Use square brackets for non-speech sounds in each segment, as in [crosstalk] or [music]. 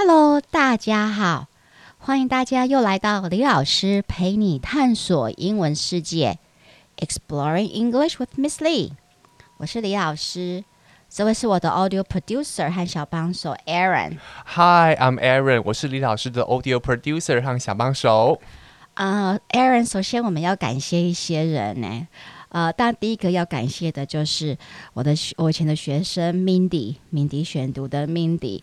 Hello，大家好，欢迎大家又来到李老师陪你探索英文世界，Exploring English with Miss Lee。我是李老师，这位是我的 Audio Producer 和小帮手 Aaron。Hi，I'm Aaron，我是李老师的 Audio Producer 和小帮手。啊、uh，Aaron，首先我们要感谢一些人呢。呃，但第一个要感谢的就是我的我以前的学生 Mindy，Mindy 选读的 Mindy，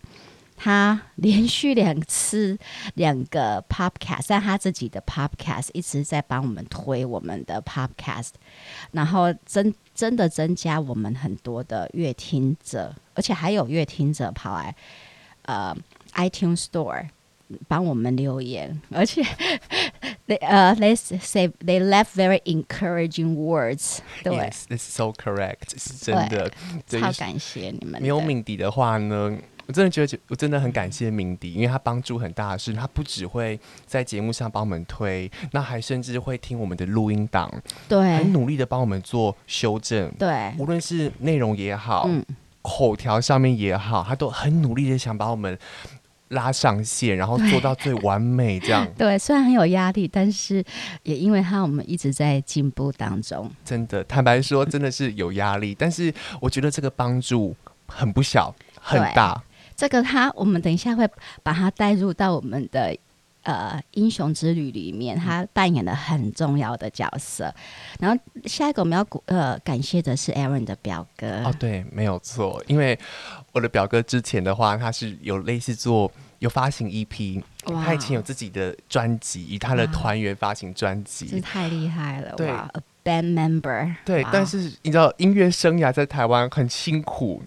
他连续两次两个 Podcast，在他自己的 Podcast 一直在帮我们推我们的 Podcast，然后真真的增加我们很多的乐听者，而且还有乐听者跑来呃 iTunes Store。帮我们留言，而且，they 呃、uh,，they say they left very encouraging words。对，Yes，this is so correct，是真的，超感谢你们。没有敏迪的话呢，我真的觉得，我真的很感谢敏迪，因为他帮助很大的是，他不只会在节目上帮我们推，那还甚至会听我们的录音档，对，很努力的帮我们做修正，对，无论是内容也好，嗯，口条上面也好，他都很努力的想把我们。拉上线，然后做到最完美，这样。[laughs] 对，虽然很有压力，但是也因为他，我们一直在进步当中。真的，坦白说，真的是有压力，但是我觉得这个帮助很不小，很大。这个他，我们等一下会把他带入到我们的呃英雄之旅里面，他扮演了很重要的角色。然后下一个我们要呃感谢的是 Aaron 的表哥。哦，对，没有错，因为。我的表哥之前的话，他是有类似做有发行 EP，他以前有自己的专辑，以他的团员发行专辑，这太厉害了。对，A band member。对，但是你知道音乐生涯在台湾很辛苦，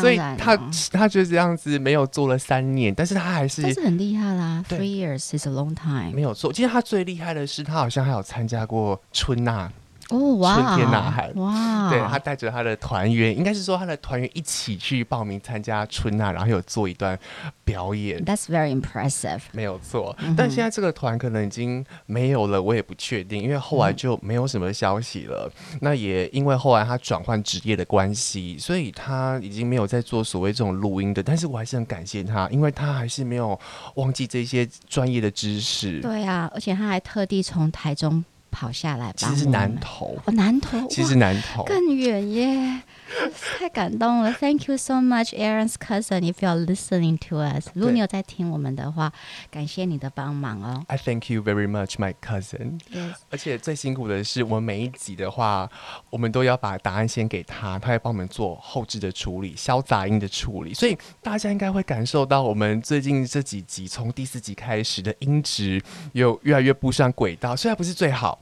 所以他他就这样子没有做了三年，但是他还是，但是很厉害啦。Three years is a long time。没有错，其实他最厉害的是，他好像还有参加过春呐。哦，哇！春天呐喊，哇！对，他带着他的团员，应该是说他的团员一起去报名参加春呐，然后有做一段表演。That's very impressive。没有错，嗯，但现在这个团可能已经没有了，我也不确定，因为后来就没有什么消息了。嗯、那也因为后来他转换职业的关系，所以他已经没有在做所谓这种录音的。但是我还是很感谢他，因为他还是没有忘记这些专业的知识。对啊，而且他还特地从台中。跑下来吧，其实是南投哦，南投，其实南投更远耶，[laughs] 太感动了。Thank you so much, Aaron's cousin. If you are listening to us，如果你有在听我们的话，感谢你的帮忙哦。I thank you very much, my cousin. Yes. 而且最辛苦的是，我们每一集的话，我们都要把答案先给他，他会帮我们做后置的处理、消杂音的处理，所以大家应该会感受到我们最近这几集，从第四集开始的音质又越来越步上轨道，虽然不是最好。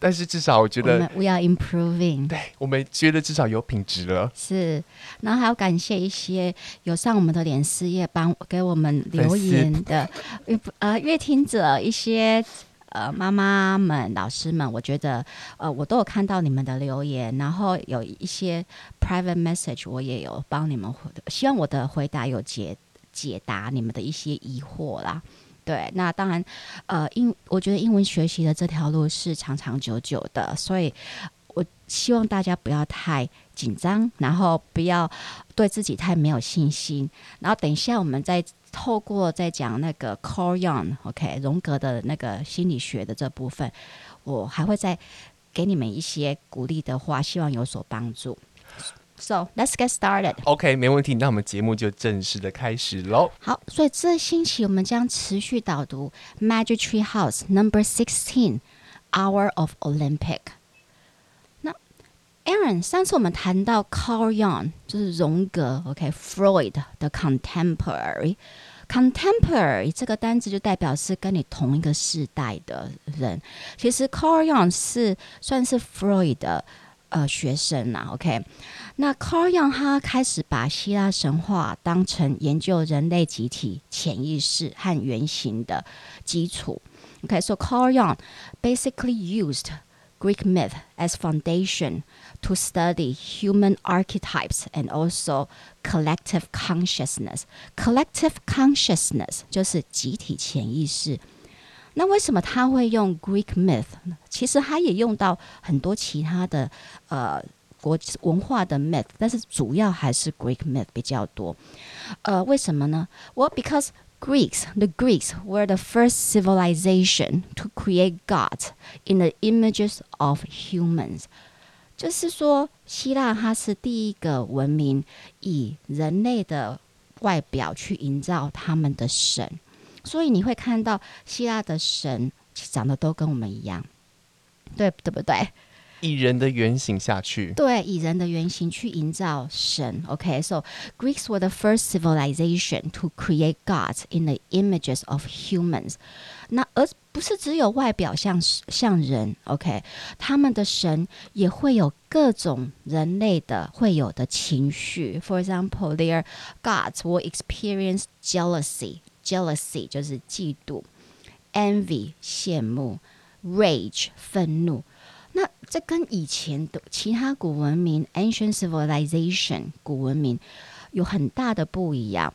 但是至少我觉得，We are improving。对，我们觉得至少有品质了。是，然后还要感谢一些有上我们的脸事业帮给我们留言的，[laughs] 呃，乐听者一些呃妈妈们、老师们，我觉得呃我都有看到你们的留言，然后有一些 private message 我也有帮你们回，希望我的回答有解解答你们的一些疑惑啦。对，那当然，呃，英我觉得英文学习的这条路是长长久久的，所以我希望大家不要太紧张，然后不要对自己太没有信心。然后等一下我们再透过再讲那个 Carl Jung，OK，荣格的那个心理学的这部分，我还会再给你们一些鼓励的话，希望有所帮助。So let's get started. OK，没问题。那我们节目就正式的开始喽。好，所以这星期我们将持续导读《Magic Tree House》Number Sixteen，《Hour of Olympic》。那 Aaron，上次我们谈到 Carl Jung，就是荣格，OK，Freud、okay? 的 Contemporary。Contemporary 这个单词就代表是跟你同一个世代的人。其实 Carl Jung 是算是 Freud 的。 呃，学生呐、，OK，那 Carl Jung 他开始把希腊神话当成研究人类集体潜意识和原型的基础。OK，so、okay, Carl Jung basically used Greek myth as foundation to study human archetypes and also collective consciousness. Collective consciousness 就是集体潜意识。那为什么他会用 Greek myth 呢？其实他也用到很多其他的呃国文化的 myth，但是主要还是 Greek myth 比较多。呃，为什么呢？Well, because Greeks, the Greeks were the first civilization to create gods in the images of humans。就是说，希腊它是第一个文明以人类的外表去营造他们的神，所以你会看到希腊的神长得都跟我们一样，对对不对？以人的原型下去，对，以人的原型去营造神。OK，so? Greeks were the first civilization to create gods in the images of humans。那而不是只有外表像像人，OK，他们的神也会有各种人类的会有的情绪。For example, their gods will experience jealousy. Jealousy 就是嫉妒，envy 羡慕，rage 愤怒。那这跟以前的其他古文明 （ancient civilization） 古文明有很大的不一样，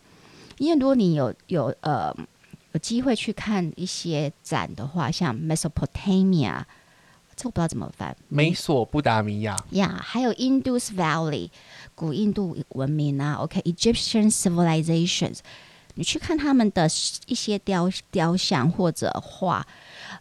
因为如果你有有呃有机会去看一些展的话，像 Mesopotamia，这我不知道怎么翻，美索不达米亚呀，yeah, 还有 Indus Valley 古印度文明啊，OK，Egyptian、okay, civilizations，你去看他们的一些雕雕像或者画。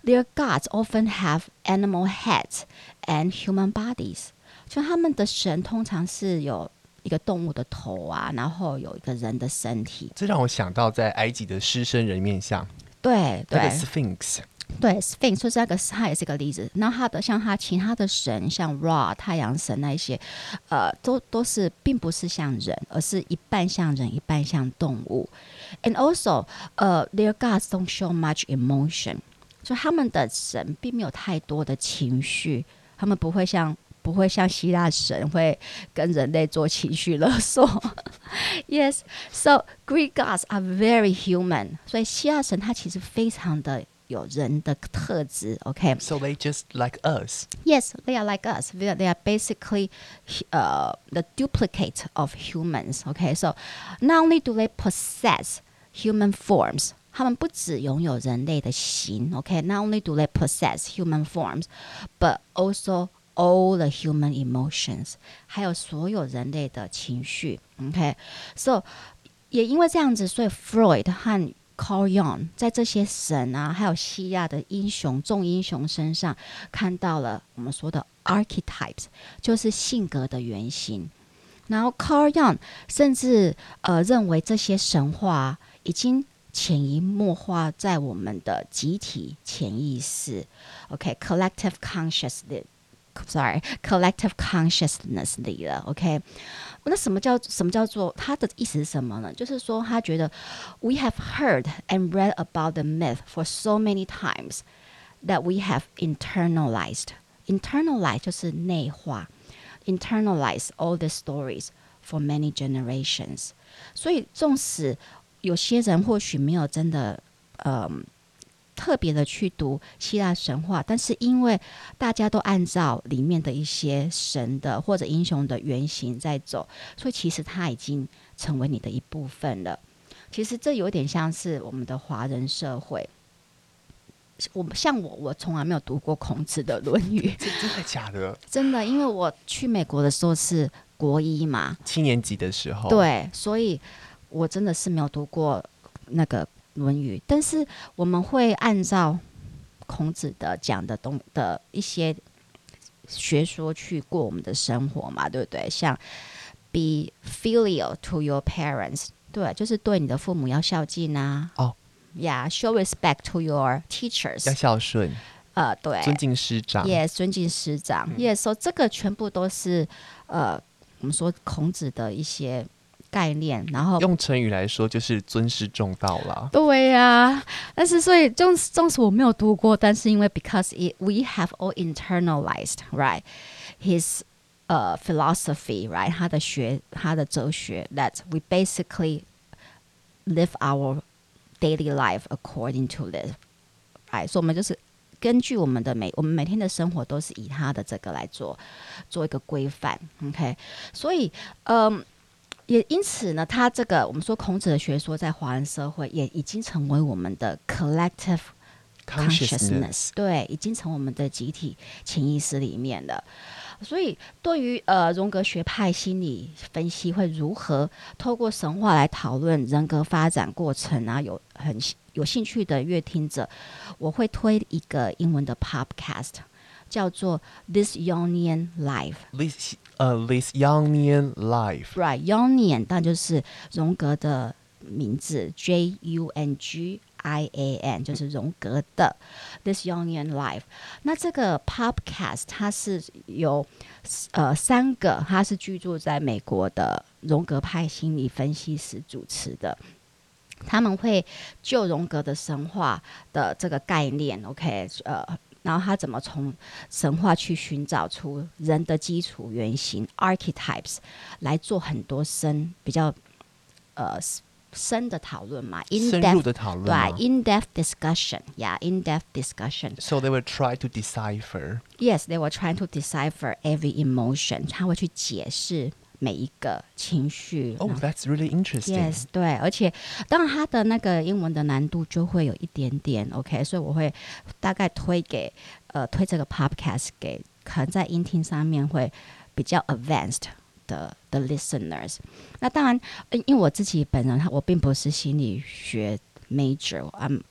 Their gods often have animal heads and human bodies。就他们的神通常是有一个动物的头啊，然后有一个人的身体。这让我想到在埃及的狮身人面像。对对。Sphinx。对，Sphinx，所以这个它也是个例子。那他的像他其他的神，像 Ra 太阳神那一些，呃，都都是并不是像人，而是一半像人，一半像动物。And also，呃，their gods don't show much emotion。就他们的神并没有太多的情绪，他们不会像不会像希腊神会跟人类做情绪勒索。Yes, so Greek gods are very human。所以希腊神他其实非常的 有人的特质。OK, so they just like us. Yes, they are like us. They are, they are basically, uh, the duplicate of humans. OK, so not only do they possess human forms. 他们不只拥有人类的形，OK，not only do they possess human forms，but also all the human emotions，还有所有人类的情绪，OK，so 也因为这样子，所以 Freud 和 Carl Jung 在这些神啊，还有西亚的英雄、众英雄身上看到了我们说的 archetypes，就是性格的原型。然后 Carl Jung 甚至呃认为这些神话已经潜移默化在我们的集体潜意识，OK，collective consciousness consciousness，sorry，collective consciousness 里了，OK。那什么叫什么叫做他的意思是什么呢？就是说他觉得 we have heard and read about the myth for so many times that we have internalized，internalize 就是内化，internalize all the stories for many generations。所以纵使有些人或许没有真的，嗯， 特别的去读希腊神话，但是因为大家都按照里面的一些神的或者英雄的原型在走，所以其实它已经成为你的一部分了。其实这有点像是我们的华人社会。我像我，我从来没有读过孔子的《论语》，[laughs] 真的假的？[laughs] 真的，因为我去美国的时候是国一嘛，七年级的时候，对，所以。我真的是没有读过那个《论语》，但是我们会按照孔子的讲的东的一些学说去过我们的生活嘛，对不对？像 be filial to your parents，对，就是对你的父母要孝敬啊。哦，，Yeah，show respect to your teachers，要孝顺。呃，对，尊敬师长。Yes，尊敬师长。嗯、Yes，所以这个全部都是呃，我们说孔子的一些。概念，然后用成语来说就是尊师重道了。对呀、啊，但是所以纵纵使我没有读过，但是因为 because it, we have all internalized right his 呃、uh, philosophy right 他的学他的哲学 that we basically live our daily life according to this right 所以我们就是根据我们的每我们每天的生活都是以他的这个来做做一个规范。OK，所以嗯。 也因此呢，他这个我们说孔子的学说在华人社会也已经成为我们的 collective consciousness，, 对，已经成为我们的集体潜意识里面了。所以对于呃荣格学派心理分析会如何透过神话来讨论人格发展过程啊，有很有兴趣的乐听者，我会推一个英文的 podcast，叫做 This Jungian Life。This 呃、uh,，This Jungian Life。Right，Jungian 那就是荣格的名字，J U N G I A N，就是荣格的 This Jungian Life。那这个 podcast 它是由呃三个，他是居住在美国的荣格派心理分析师主持的。他们会就荣格的神话的这个概念，OK，呃，然后他怎么从神话去寻找出人的基础原型 archetypes 来做很多深比较呃深的讨论嘛，in depth, 深入的讨论，对，in-depth discussion。So they will try to decipher. Yes, they will try to decipher every emotion. 他会去解释。每一个情绪哦、oh,，That's really interesting. Yes，对，而且当然它的那个英文的难度就会有一点点 OK，所以我会大概推给呃推这个 Podcast 给可能在音听上面会比较 advanced 的的 listeners。那当然，因为我自己本人我并不是心理学 major，I'm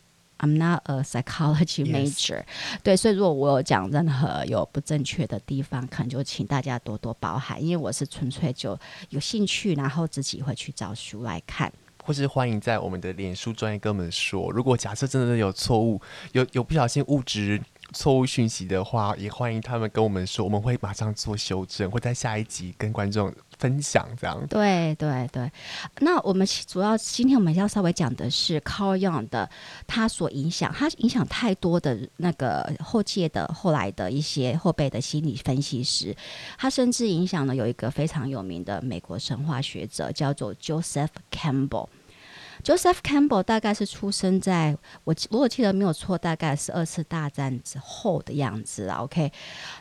I'm not a psychology major，yes. 对，所以如果我有讲任何有不正确的地方，可能就请大家多多包涵，因为我是纯粹就有兴趣，然后自己会去找书来看，或是欢迎在我们的脸书专业跟我们说，如果假设真的有错误，有有不小心误植。错误讯息的话，也欢迎他们跟我们说，我们会马上做修正，会在下一集跟观众分享这样。对对对，那我们主要今天我们要稍微讲的是 Carl Jung 的他所影响，他影响太多的那个后届的后来的一些后辈的心理分析师，他甚至影响了有一个非常有名的美国神话学者叫做 Joseph Campbell。Joseph Campbell 大概是出生在我如果记得没有错，大概是二次大战之后的样子啊。OK，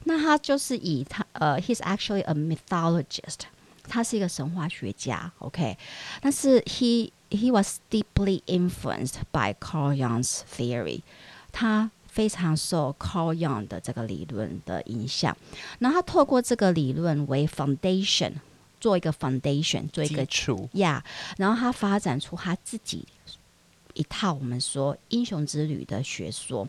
那他就是以他呃、，he's actually a mythologist，他是一个神话学家。OK，但是 he he was deeply influenced by Carl Jung's theory，他非常受 Carl Jung 的这个理论的影响，然后他透过这个理论为 foundation。做一个 foundation，做一个基础呀，yeah, 然后他发展出他自己一套我们说英雄之旅的学说。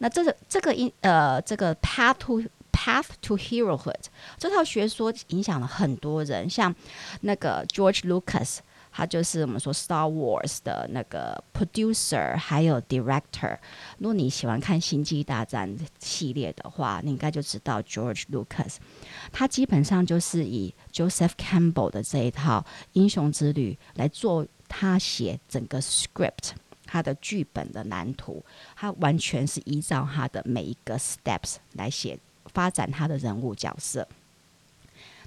那这个这个英呃这个 path to path to herohood 这套学说影响了很多人，像那个 George Lucas。他就是我们说 Star Wars 的那个 producer，还有 director。如果你喜欢看星际大战系列的话，你应该就知道 George Lucas。他基本上就是以 Joseph Campbell 的这一套英雄之旅来做他写整个 script，他的剧本的蓝图，他完全是依照他的每一个 steps 来写发展他的人物角色。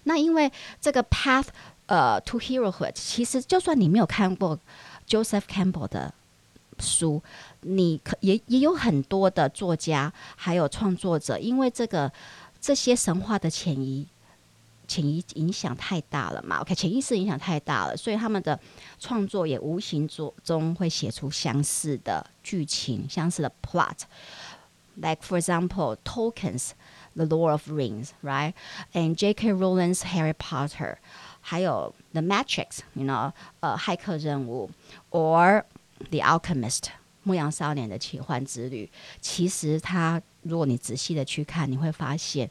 那因为这个 path。呃、，To herohood，其实就算你没有看过 Joseph Campbell 的书，你可也也有很多的作家还有创作者，因为这个这些神话的潜移潜移影响太大了嘛，OK，潜意识影响太大了，所以他们的创作也无形中会写出相似的剧情、相似的 plot。Like for example, Tolkien's The Lord of Rings，right？And J.K. Rowling's Harry Potter。还有《The Matrix》，you know，呃，骇客任务，or《The Alchemist》牧羊少年的奇幻之旅。其实，它如果你仔细的去看，你会发现，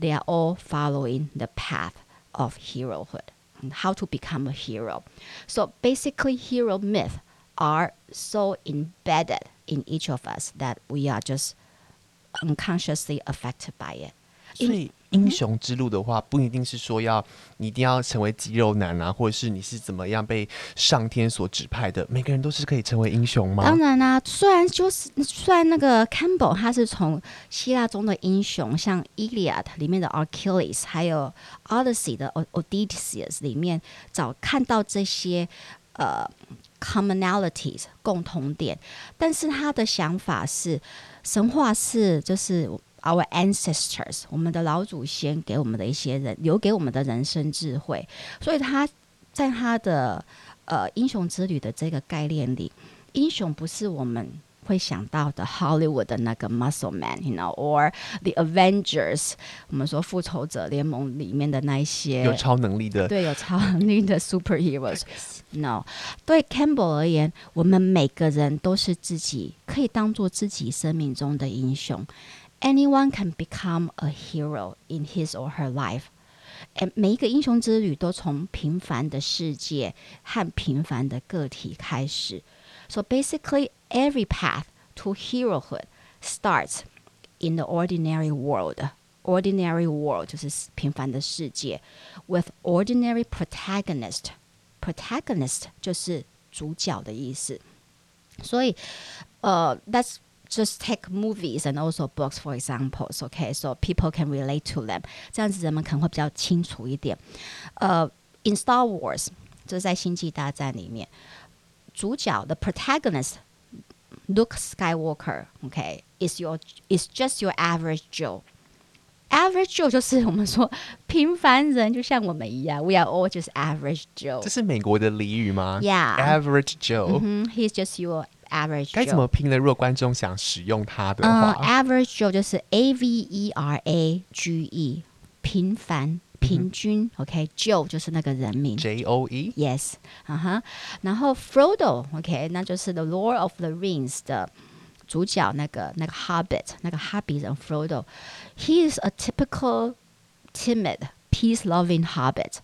they are all following the path of herohood and how to become a hero. So basically, hero myths are so embedded in each of us that we are just unconsciously affected by it. 所以英雄之路的话，不一定是说要你一定要成为肌肉男啊，或者是你是怎么样被上天所指派的。每个人都是可以成为英雄吗？当然啦、啊，虽然就是虽然那个 Campbell 他是从希腊中的英雄，像《Iliad》里面的 Achilles，还有《Odyssey》的 Odysseus 里面找看到这些呃 commonalities 共同点，但是他的想法是神话是就是。Our ancestors，我们的老祖先给我们的一些人留给我们的人生智慧，所以他在他的呃英雄之旅的这个概念里，英雄不是我们会想到的 Hollywood 的那个 Muscle Man，you know，or the Avengers，我们说复仇者联盟里面的那一些有超能力的，对，有超能力的 superheroes。No，对 Campbell 而言，我们每个人都是自己可以当做自己生命中的英雄。Anyone can become a hero in his or her life。每一个英雄之旅都从平凡的世界和平凡的个体开始。So basically, every path to herohood starts in the ordinary world. Ordinary world 就是平凡的世界，with ordinary protagonist. Protagonist 就是主角的意思。所以，呃、uh,，Let's just take movies and also books for examples. Okay, so people can relate to them. 这样子人们可能会比较清楚一点。呃、uh,，In Star Wars，就是在星际大战里面。主角的 protagonist Luke Skywalker，OK，is your is just your average Joe。average Joe 就是我们说平凡人，就像我们一样，we are all just average Joe。这是美国的俚语吗？Yeah，average Joe。嗯哼，he's just your average。该怎么拼呢？如果观众想使用它的话，average Joe 就是 A V E R A G E，平凡。平均，OK，Joe、okay? 就是那个人名，J O E，Yes，啊哈，然后 Frodo，OK，、okay? 那就是 The Lord of the Rings 的主角，那个那个 Hobbit，那个哈比人 Frodo，He is a typical timid, peace-loving Hobbit，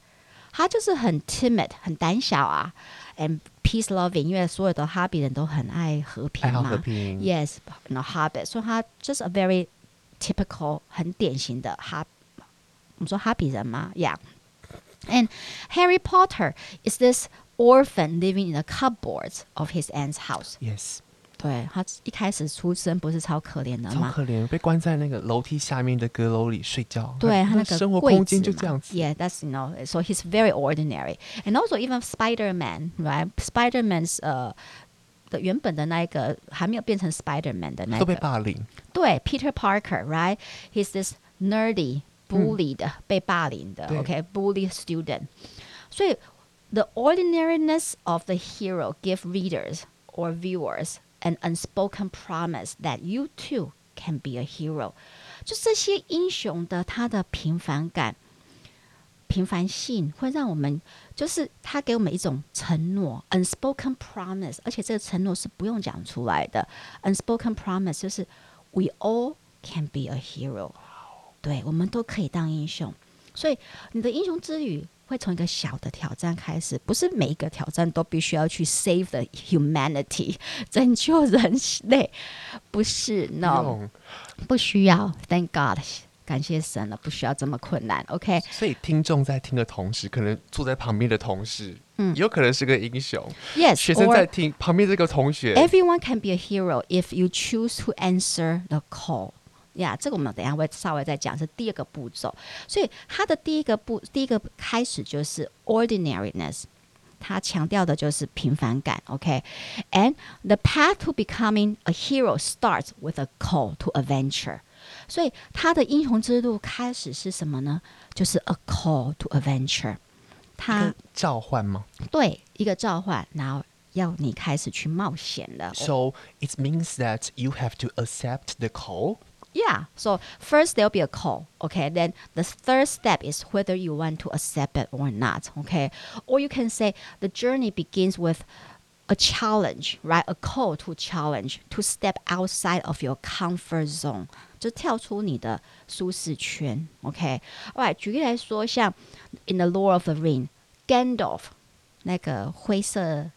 他就是很 timid，很胆小啊 ，and peace-loving，因为所有的哈比人都很爱和平嘛，爱好和平，Yes，no Hobbit，所以他就是 a very typical，很典型的哈。我们说哈比人吗？Yeah. And Harry Potter is this orphan living in the cupboards of his aunt's house. Yes. 对，他一开始出生不是超可怜的吗？超可怜，被关在那个楼梯下面的阁楼里睡觉。对，他那个生活空间就这样子。Yeah, that's you know, so he's very ordinary. And also even Spider-Man, right? Spider-Man's 呃的原本的那一个还没有变成 Spider-Man 的那个都被霸凌。对，Peter Parker, right? He's this nerdy. bully 的、嗯、被霸凌的，OK，bully、okay? student。所以，the ordinariness of the hero give readers or viewers an unspoken promise that you too can be a hero。就这些英雄的他的平凡感、平凡性，会让我们就是他给我们一种承诺，unspoken promise。而且这个承诺是不用讲出来的，unspoken promise 就是 we all can be a hero。对，我们都可以当英雄，所以你的英雄之旅会从一个小的挑战开始，不是每一个挑战都必须要去 save the humanity，[laughs] 拯救人类，不是，no，不需要，thank God，感谢神了，不需要这么困难，OK。所以听众在听的同时，可能坐在旁边的同事，嗯，有可能是个英雄，yes，学生在听旁边这个同学，everyone can be a hero if you choose to answer the call。呀，yeah, 这个我们等一下会稍微再讲，是第二个步骤。所以它的第一个步，第一个开始就是 ordinariness，它强调的就是平凡感。OK，and、okay? the path to becoming a hero starts with a call to adventure。所以它的英雄之路开始是什么呢？就是 a call to adventure。它召唤吗？对，一个召唤，然后要你开始去冒险了。So it means that you have to accept the call. Yeah, so first there'll be a call, okay? Then the third step is whether you want to accept it or not, okay? Or you can say the journey begins with a challenge, right? A call to challenge, to step outside of your comfort zone，就跳出你的舒适圈，OK? Alright，举例来说，像 in the Lord of the Ring, Gandalf 那个灰色。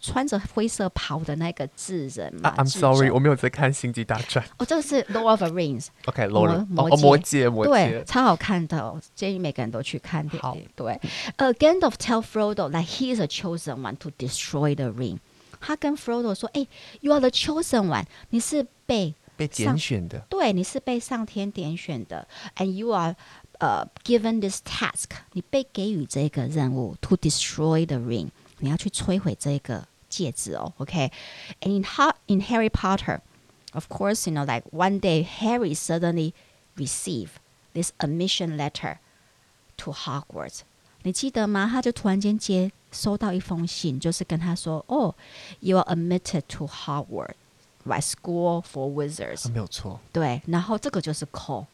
穿着灰色袍的那个智人嘛？I'm sorry，我没有在看《星际大战》。哦，这个是《Lord of the Rings》。OK，Lord，魔魔戒，魔戒，对，超好看的，建议每个人都去看。好，对。呃，Gandalf tell Frodo that he is a chosen one to destroy the ring。他跟 Frodo 说：“哎，You are the chosen one，你是被被点选的，对，你是被上天点选的。And you are 呃 given this task，你被给予这个任务 to destroy the ring。” 你要去摧毁这个戒指哦，OK？And in Ha in Harry Potter, of course, you know, like one day Harry suddenly received this admission letter to Hogwarts。你记得吗？他就突然间接收到一封信，就是跟他说：“哦，you are admitted to Hogwarts。” ，right school for wizards，、啊、没有错。对，然后这个就是 call。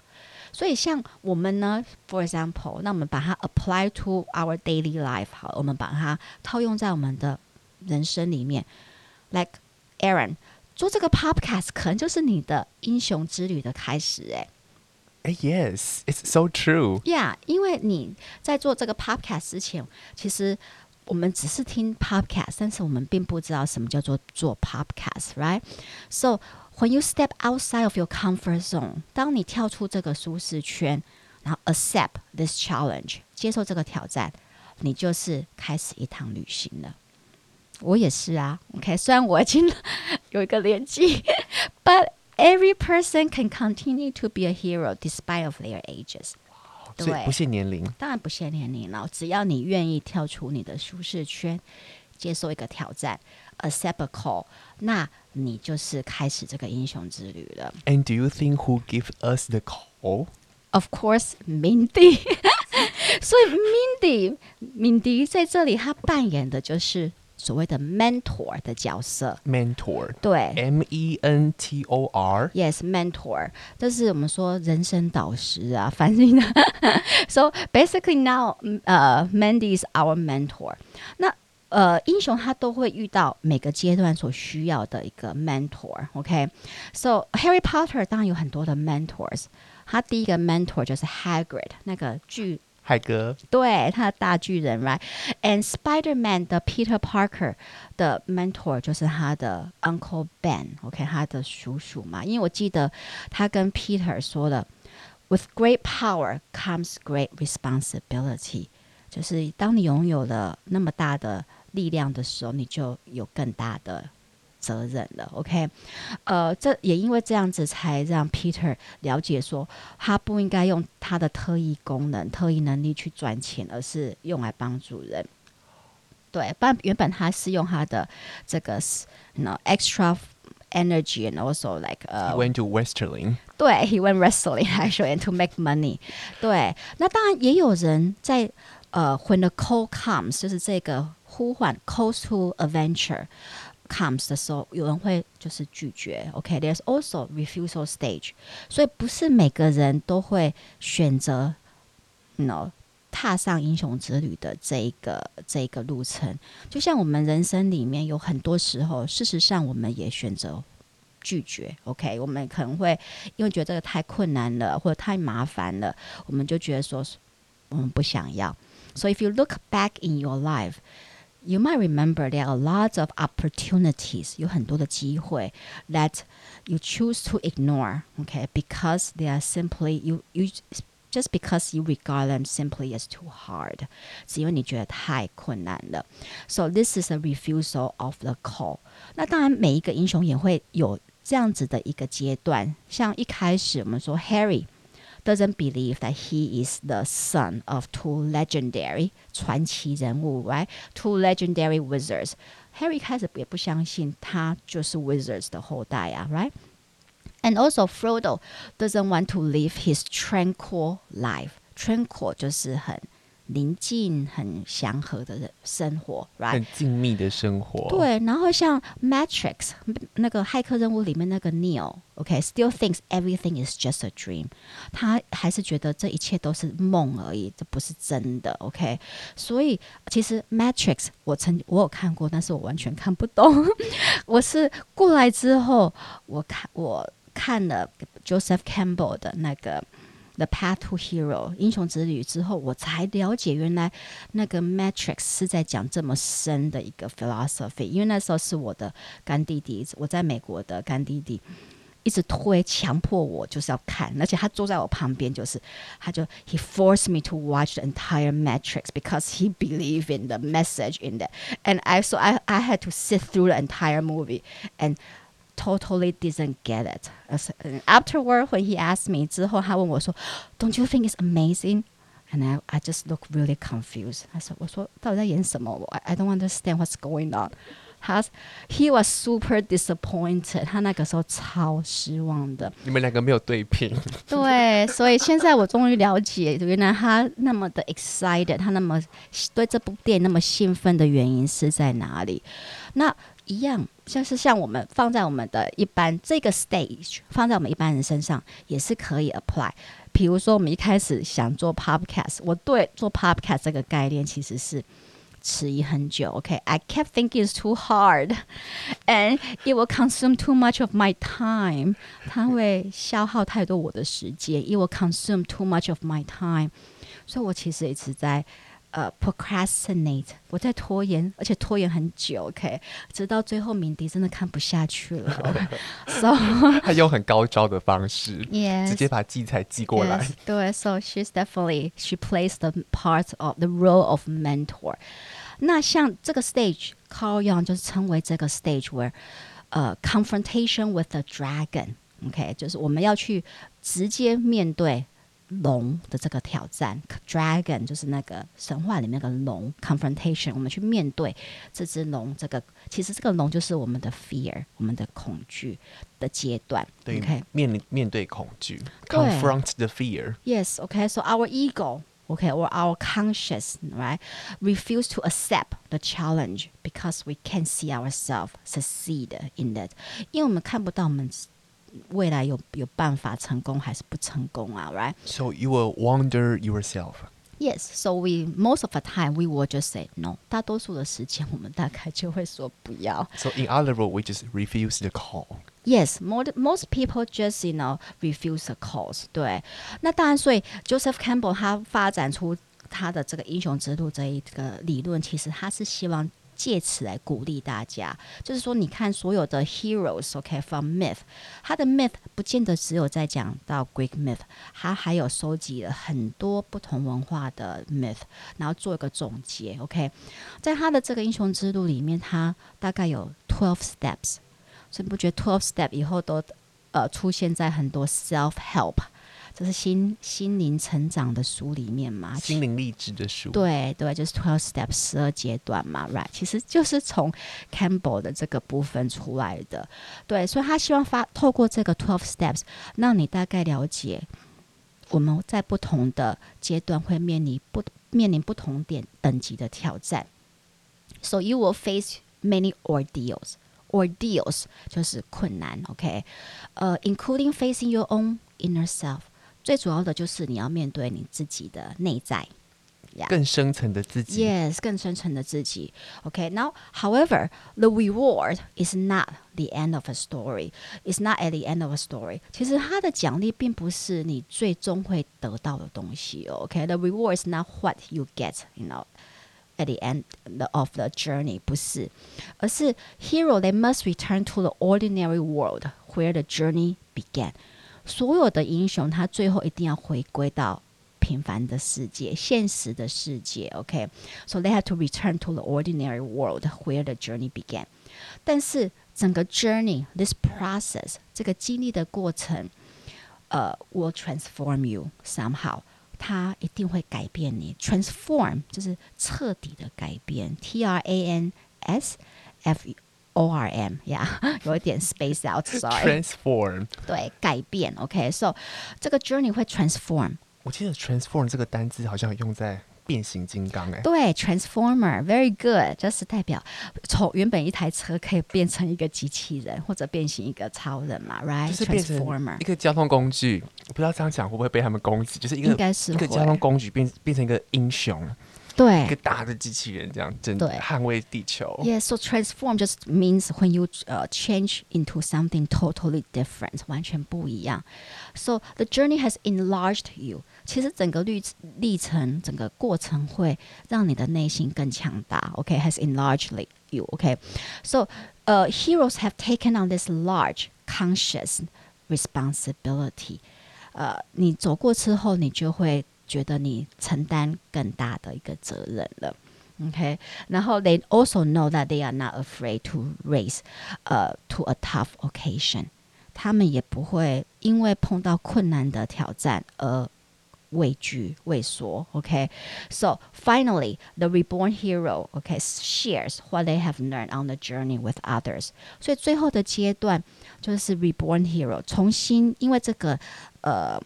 所以像我们呢，for example，那我们把它 apply to our daily life，好，我们把它套用在我们的人生里面。Like Aaron 做这个 podcast，可能就是你的英雄之旅的开始，诶。哎，Yes，it's so true。Yeah，因为你在做这个 podcast 之前，其实我们只是听 podcast，但是我们并不知道什么叫做做 podcast，right？So when you step outside of your comfort zone，当你跳出这个舒适圈，然后 accept this challenge，接受这个挑战，你就是开始一趟旅行了。我也是啊，OK，虽然我已经有一个年纪，but [laughs] Every person can continue to be a hero despite of their ages。 对，不限年龄，当然不限年龄了。只要你愿意跳出你的舒适圈，接受一个挑战，accept a call，那你就是开始这个英雄之旅了。And do you think who give us the call? Of course, Mindy。所以 Mindy，Mindy 在这里，她扮演的就是。所谓的 mentor 的角色，mentor 对，M E N T O R，yes，mentor，这是我们说人生导师啊，反正呢，so basically now，呃、uh,，Mandy is our mentor。那呃，英雄他都会遇到每个阶段所需要的一个 mentor，OK？So Harry Potter 当然有很多的 mentors，他第一个 mentor 就是 Hagrid 那个巨。海哥，对，他的大巨人，right？And Spider-Man 的 Peter Parker 的 mentor 就是他的 Uncle Ben，OK，、他的叔叔嘛。因为我记得他跟 Peter 说了，With great power comes great responsibility，就是当你拥有了那么大的力量的时候，你就有更大的。责任了，OK，呃，这也因为这样子，才让 Peter 了解说，他不应该用他的特异功能、特异能力去赚钱，而是用来帮助人。对，不然原本他是用他的这个，you know, extra energy and also like，呃、uh,，He went to wrestling。对，He went wrestling actually and to make money。对，那当然也有人在，呃，when the call comes，就是这个呼唤，calls to adventure。Comes 的时候，有人会就是拒绝。OK，there's、also refusal stage，所以不是每个人都会选择 no 踏上英雄之旅的这一个这一个路程。就像我们人生里面有很多时候，事实上我们也选择拒绝。OK，我们可能会因为觉得这个太困难了，或者太麻烦了，我们就觉得说我们不想要。So if you look back in your life, You might remember there are lots of opportunities，有很多的机会 that you choose to ignore, okay? Because they are simply you you just because you regard them simply as too hard，是因为你觉得太困难了。So this is a refusal of the call。那当然，每一个英雄也会有这样子的一个阶段，像一开始我们说 Harry。 doesn't believe that he is the son of two legendary 传奇人物，right? Two legendary wizards. Harry 开始也不相信他就是 wizards 的后代啊，right? And also Frodo doesn't want to live his tranquil life. Tranquil 就是很。 宁静、很祥和的生活，right？很静谧的生活。对，然后像 Matrix 那个骇客任务里面那个 Neo，OK，still、okay? thinks everything is just a dream。他还是觉得这一切都是梦而已，这不是真的，OK。所以其实 Matrix 我曾我有看过，但是我完全看不懂。[laughs] 我是过来之后，我看我看了 Joseph Campbell 的那个。The Path to Hero 英雄之旅之后，我才了解原来那个 Matrix 是在讲这么深的一个 philosophy。因为那时候是我的干弟弟，我在美国的干弟弟一直推强迫我就是要看，而且他坐在我旁边，就是他就 He forced me to watch the entire Matrix because he believed in the message in that. And I so I I had to sit through the entire movie and totally didn't get it. Afterward, when he asked me 之后，他问我说，Don't you think it's amazing? And I I just look really confused. I said，我说到底在演什么？我 I I don't understand what's going on. 他 He was super disappointed. 他那个时候超失望的。你们两个没有对拼。对，所以现在我终于了解，原来他那么的 excited，他那么对这部电影那么兴奋的原因是在哪里？那。 一样， 像是像我们放在我们的一般这个 stage，放在我们一般人身上也是可以 apply。比如说，我们一开始想做 podcast，我对做 podcast 这个概念其实是迟疑很久。OK，I、okay? kept thinking it's too hard and it will consume too much of my time。它会消耗太多我的时间，it will consume too much of my time。所以我其实一直在。呃、uh，procrastinate，我在拖延，而且拖延很久，OK，直到最后，敏迪真的看不下去了，so [laughs] 他用很高招的方式，yes，[laughs] 直接把器材寄过来，对，so she's definitely she plays the part of the role of mentor。那像这个 stage，Carl Jung 就是称为这个 stage，where 呃、uh, confrontation with the dragon，OK，、okay? 就是我们要去直接面对。 龙的这个挑战，dragon 就是那个神话里面的龙，confrontation，我们去面对这只龙，这个其实这个龙就是我们的 fear，我们的恐惧的阶段。对，OK，面面对恐惧，confront the fear。Yes，OK，so our ego，OK，or our conscious，right，refuse to accept the challenge because we can't see ourselves succeed in it，因为我们看不到我们。 未来有有办法成功还是不成功啊？Right? So you will wonder yourself. Yes. So we most of the time we will just say no. 大多数的时间我们大概就会说不要。So in other words, we just refuse the call. Yes. Most most people just you know refuse the calls. 对。那当然，所以 Joseph Campbell 他发展出他的这个英雄之路这一个理论，其实他是希望。 借此来鼓励大家，就是说，你看所有的 heroes，OK，from myth，他的 myth 不见得只有在讲到 Greek myth，他还有收集了很多不同文化的 myth，然后做一个总结，OK，在他的这个英雄之路里面，他大概有 twelve steps，所以你不觉得 twelve step 以后都呃出现在很多 self help。这是心心灵成长的书里面嘛？心灵励志的书。对对，就是 Twelve Steps 十二阶段嘛，Right？其实就是从 Campbell 的这个部分出来的。对，所以他希望发透过这个 Twelve Steps，让你大概了解我们在不同的阶段会面临不面临不同点等级的挑战。So you will face many ordeals. Ordeals 就是困难，OK？呃、uh，including facing your own inner self。最主要的就是你要面对你自己的内在，yeah. 更深层的自己。Yes，更深层的自己。OK，now，、okay? however, the reward is not the end of a story. It's not at the end of a story. 其实它的奖励并不是你最终会得到的东西。OK，the、okay? reward is not what you get. You know, at the end of the journey，不是，而是 hero they must return to the ordinary world where the journey began. 所有的英雄，他最后一定要回归到平凡的世界、现实的世界。OK，so、okay? they have to return to the ordinary world where the journey began。但是整个 journey，this process，这个经历的过程，呃、uh,，will transform you somehow。它一定会改变你，transform 就是彻底的改变。T R A N S F O R M 呀、yeah, [laughs] 有一点 space out，sorry。Transform 对，改变。OK，so、okay, 这个 journey 会 transform。我记得 transform 这个单字好像用在变形金刚哎。对，transformer，very good，就是代表从原本一台车可以变成一个机器人，或者变形一个超人嘛，right？就是变成一个交通工具。我不知道这样讲会不会被他们攻击？就是一个应该是一个交通工具变变成一个英雄。对，一个大的机器人这样，真的捍卫地球。Yes, so transform just means when you 呃、uh, change into something totally different，完全不一样。So the journey has enlarged you。其实整个历历程，整个过程会让你的内心更强大。OK，has、okay? enlarged you。OK，so、okay? 呃、uh, heroes have taken on this large conscious responsibility。呃，你走过之后，你就会。 觉得你承担更大的一个责任了，OK。然后 they also know that they are not afraid to raise，呃、uh,，to a tough occasion。他们也不会因为碰到困难的挑战而畏惧畏缩，OK。So finally, the reborn hero, OK, shares what they have learned on the journey with others。所以最后的阶段就是 reborn hero 重新因为这个呃。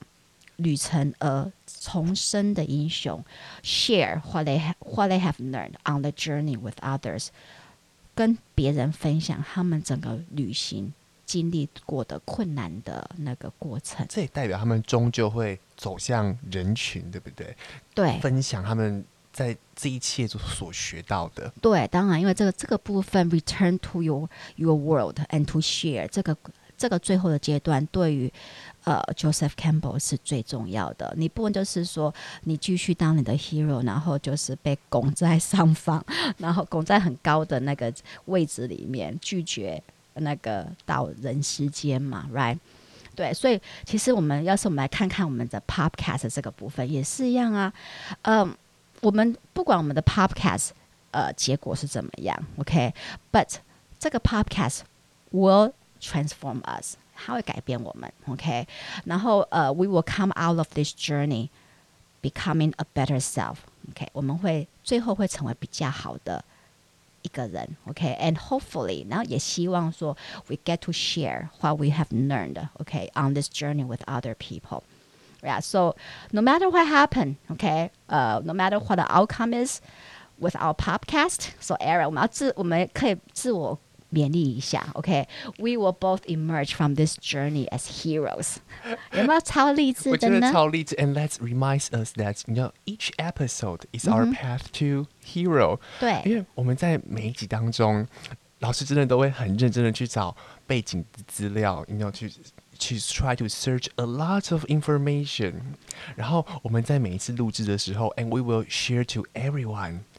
旅程而重生的英雄，share what they have what they have learned on the journey with others，跟别人分享他们整个旅行经历过的困难的那个过程。这也代表他们终究会走向人群，对不对？对，分享他们在这一切中所学到的。对，当然，因为这个这个部分，return to your your world and to share 这个这个最后的阶段，对于。呃，Joseph Campbell 是最重要的。你不能就是说，你继续当你的 hero，然后就是被拱在上方，然后拱在很高的那个位置里面，拒绝那个到人世间嘛，right？对，所以其实我们要是我们来看看我们的 podcast 这个部分也是一样啊。嗯、我们不管我们的 podcast 呃结果是怎么样，OK？But、这个 podcast will transform us。它会改变我们，OK，然后呃、uh,，we will come out of this journey becoming a better self，OK，、okay? 我们会最后会成为比较好的一个人，OK，and、okay? hopefully，然后也希望说 we get to share what we have learned，OK，on、okay? this journey with other people，yeah，so no matter what happen，OK，呃、uh,，no matter what the outcome is with our podcast，so Aaron，我们要自我们可以自我。 勉励一下，OK，We、okay? will both emerge from this journey as heroes。有没有超励志的呢？我觉得超励志，and let's remind us that you know each episode is our path to hero、嗯。对，因为我们在每一集当中，老师真的都会很认真的去找背景的资料，你要去去 try to search a lot of information。然后我们在每一次录制的时候，and we will share to everyone。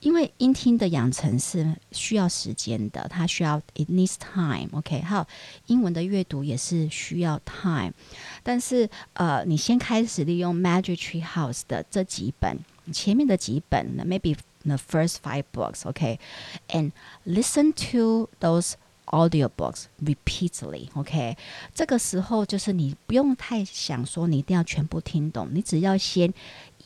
因为音听的养成是需要时间的，它需要 it needs time，OK，还有英文的阅读也是需要 time，但是呃，你先开始利用 Magic Tree House 的这几本前面的几本，maybe the first five books，OK，and listen to those。Audiobooks repeatedly，OK，这个时候就是你不用太想说你一定要全部听懂，你只要先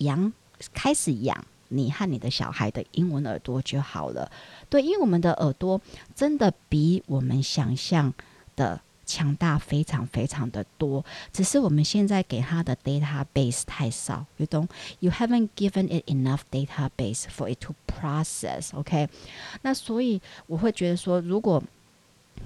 养，开始养你和你的小孩的英文耳朵就好了。对，因为我们的耳朵真的比我们想象的强大非常非常的多，只是我们现在给他的 database 太少，you don't，you haven't given it enough database for it to process，OK，那所以我会觉得说如果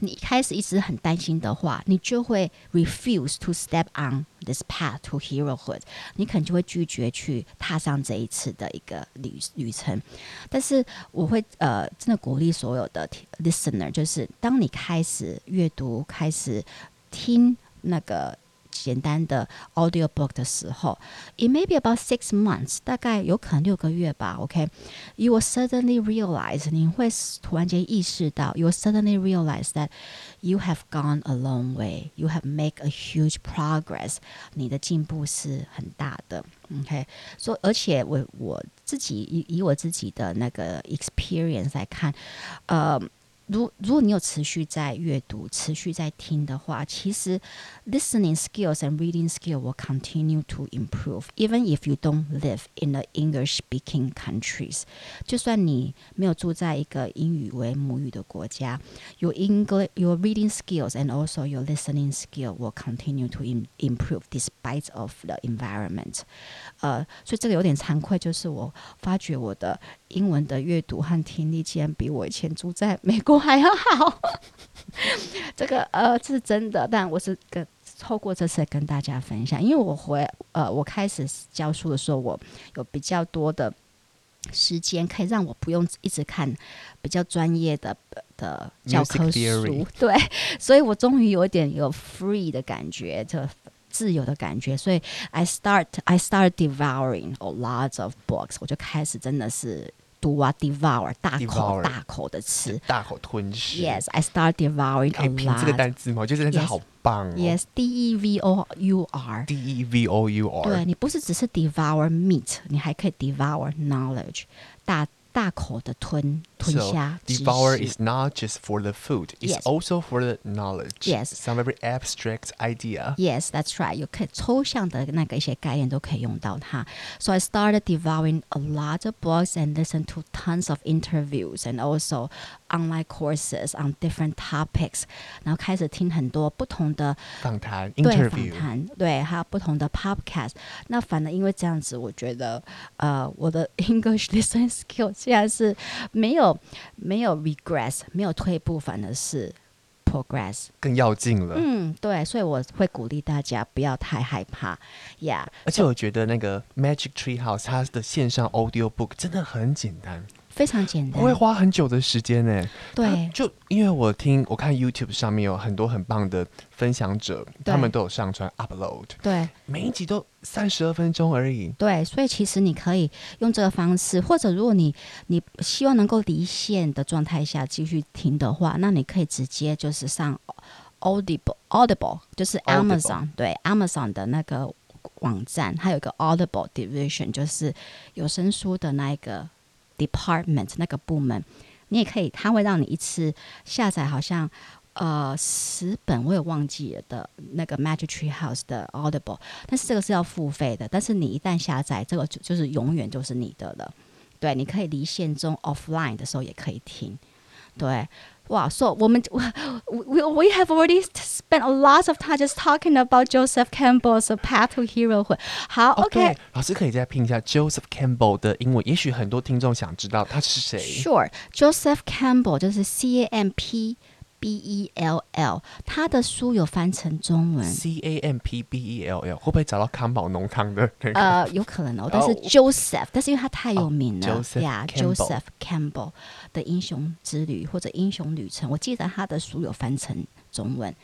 你一开始一直很担心的话，你就会 refuse to step on this path to herohood。你可能就会拒绝去踏上这一次的一个旅旅程。但是我会呃，真的鼓励所有的 listener，就是当你开始阅读、开始听那个。简单的 audio book 的时候，it may be about six months，大概有可能六个月吧。OK，you、okay? will suddenly realize，你会突然间意识到，you will suddenly realize that you have gone a long way，you have made a huge progress，你的进步是很大的。OK，所、so, 而且我我自己以以我自己的那个 experience 来看，呃。 如如果你有持续在阅读、持续在听的话，其实 listening skills and reading skill will continue to improve, even if you don't live in the English-speaking countries。就算你没有住在一个英语为母语的国家，your English, your reading skills and also your listening skill will continue to improve despite of the environment。呃，所以这个有点惭愧，就是我发觉我的。 英文的阅读和听力竟然比我以前住在美国还要好，[laughs] 这个呃这是真的，但我是跟透过这次跟大家分享，因为我回呃我开始教书的时候，我有比较多的时间可以让我不用一直看比较专业的的教科书，对，所以我终于有一点有 free 的感觉，就。自由的感觉，所以 I start I start devouring a lot of books，我就开始真的是读啊 devour 大口大口的吃，大口吞噬。Yes, I start devouring a lot。这个单词吗？我觉得这个单词好棒哦。Yes, D E V O U R。D E V O U R。对，你不是只是 devour meat，你还可以 devour knowledge，大大口的吞。 吞下。So, devour is not just for the food; it's Yes. also for the knowledge. Yes. Some very abstract idea. Yes, that's right. 有可以抽象的那个一些概念都可以用到它。So I started devouring a lot of books and listened to tons of interviews and also online courses on different topics。然后开始听很多不同的访谈对访 interview，谈，对，还有不同的 podcast。那反而因为这样子，我觉得呃，我的 [laughs] English listening skill 现在是没有 没有 regress，没有退步，反而是 progress。更要劲了。嗯，对，所以我会鼓励大家不要太害怕，Yeah。而且我觉得那个 Magic Tree House 它的线上 audio book 真的很简单，非常简单。不会，花很久的时间呢。对。就因为我听我看 YouTube 上面有很多很棒的分享者，他们都有上传 upload，对。每一集都三十二分钟而已。对，所以其实你可以用这个方式，或者如果你你希望能够离线的状态下继续听的话，那你可以直接就是上 Audible Audible，就是 Amazon 对 Amazon 的那个网站，它有一个 Audible Division，就是有声书的那一个 department 那个部门，你也可以，它会让你一次下载好像。呃，十本我也忘记了的那个 Magic Tree House 的 Audible，但是这个是要付费的。但是你一旦下载，这个就就是永远就是你的了。对，你可以离线中 offline 的时候也可以听。对，哇，所、so, 以我们 [laughs] we we have already spent a lot of time just talking about Joseph Campbell's Path to Herohood。好，OK，对，老师可以再拼一下 Joseph Campbell 的英文，也许很多听众想知道他是谁。 Sure，Joseph Campbell 就是 C A M P。 B E L L，他的书有翻成中文 C A M P B E L L，会不会找到康宝浓汤的那个？呃，有可能哦，但是 Joseph，、oh, 但是因为他太有名了呀、oh, yeah,，Joseph Campbell 的英雄之旅或者英雄旅程，我记得他的书有翻成中文。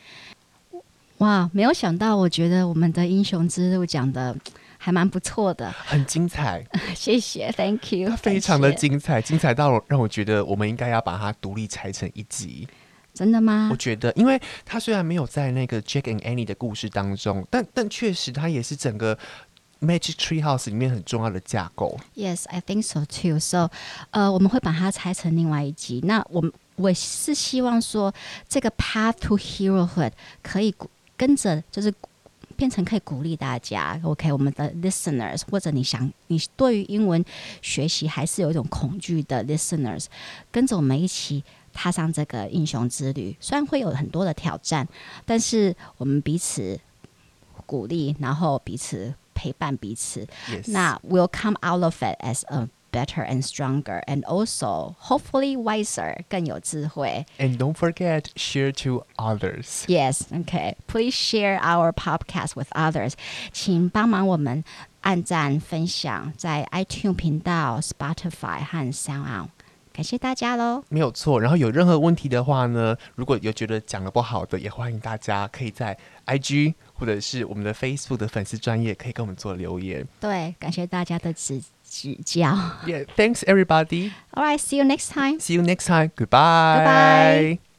哇，没有想到，我觉得我们的英雄之路讲的还蛮不错的，很精彩。[laughs] 谢谢，Thank you，非常的精彩，精彩到让我觉得我们应该要把它独立拆成一集。真的吗？我觉得，因为他虽然没有在那个 Jack and Annie 的故事当中，但但确实他也是整个 Magic Tree House 里面很重要的架构。Yes, I think so too. So，呃，我们会把它拆成另外一集。那我们我是希望说，这个 Path to Herohood 可以跟着，就是变成可以鼓励大家。OK，我们的 listeners，或者你想你对于英文学习还是有一种恐惧的 listeners，跟着我们一起。踏上这个英雄之旅，虽然会有很多的挑战，但是我们彼此鼓励，然后彼此陪伴彼此。那 we'll come out of it as a better and stronger, and also hopefully wiser，更有智慧。And don't forget share to others. Yes, okay. Please share our podcast with others. 请帮忙我们按赞分享在 iTunes 频道、Spotify 和 SoundOn。感谢大家喽，没有错。然后有任何问题的话呢，如果有觉得讲的不好的，也欢迎大家可以在 IG 或者是我们的 Facebook 的粉丝专业可以跟我们做留言。对，感谢大家的指指教。Yeah, thanks everybody. All right, see you next time. See you next time. Goodbye. Goodbye.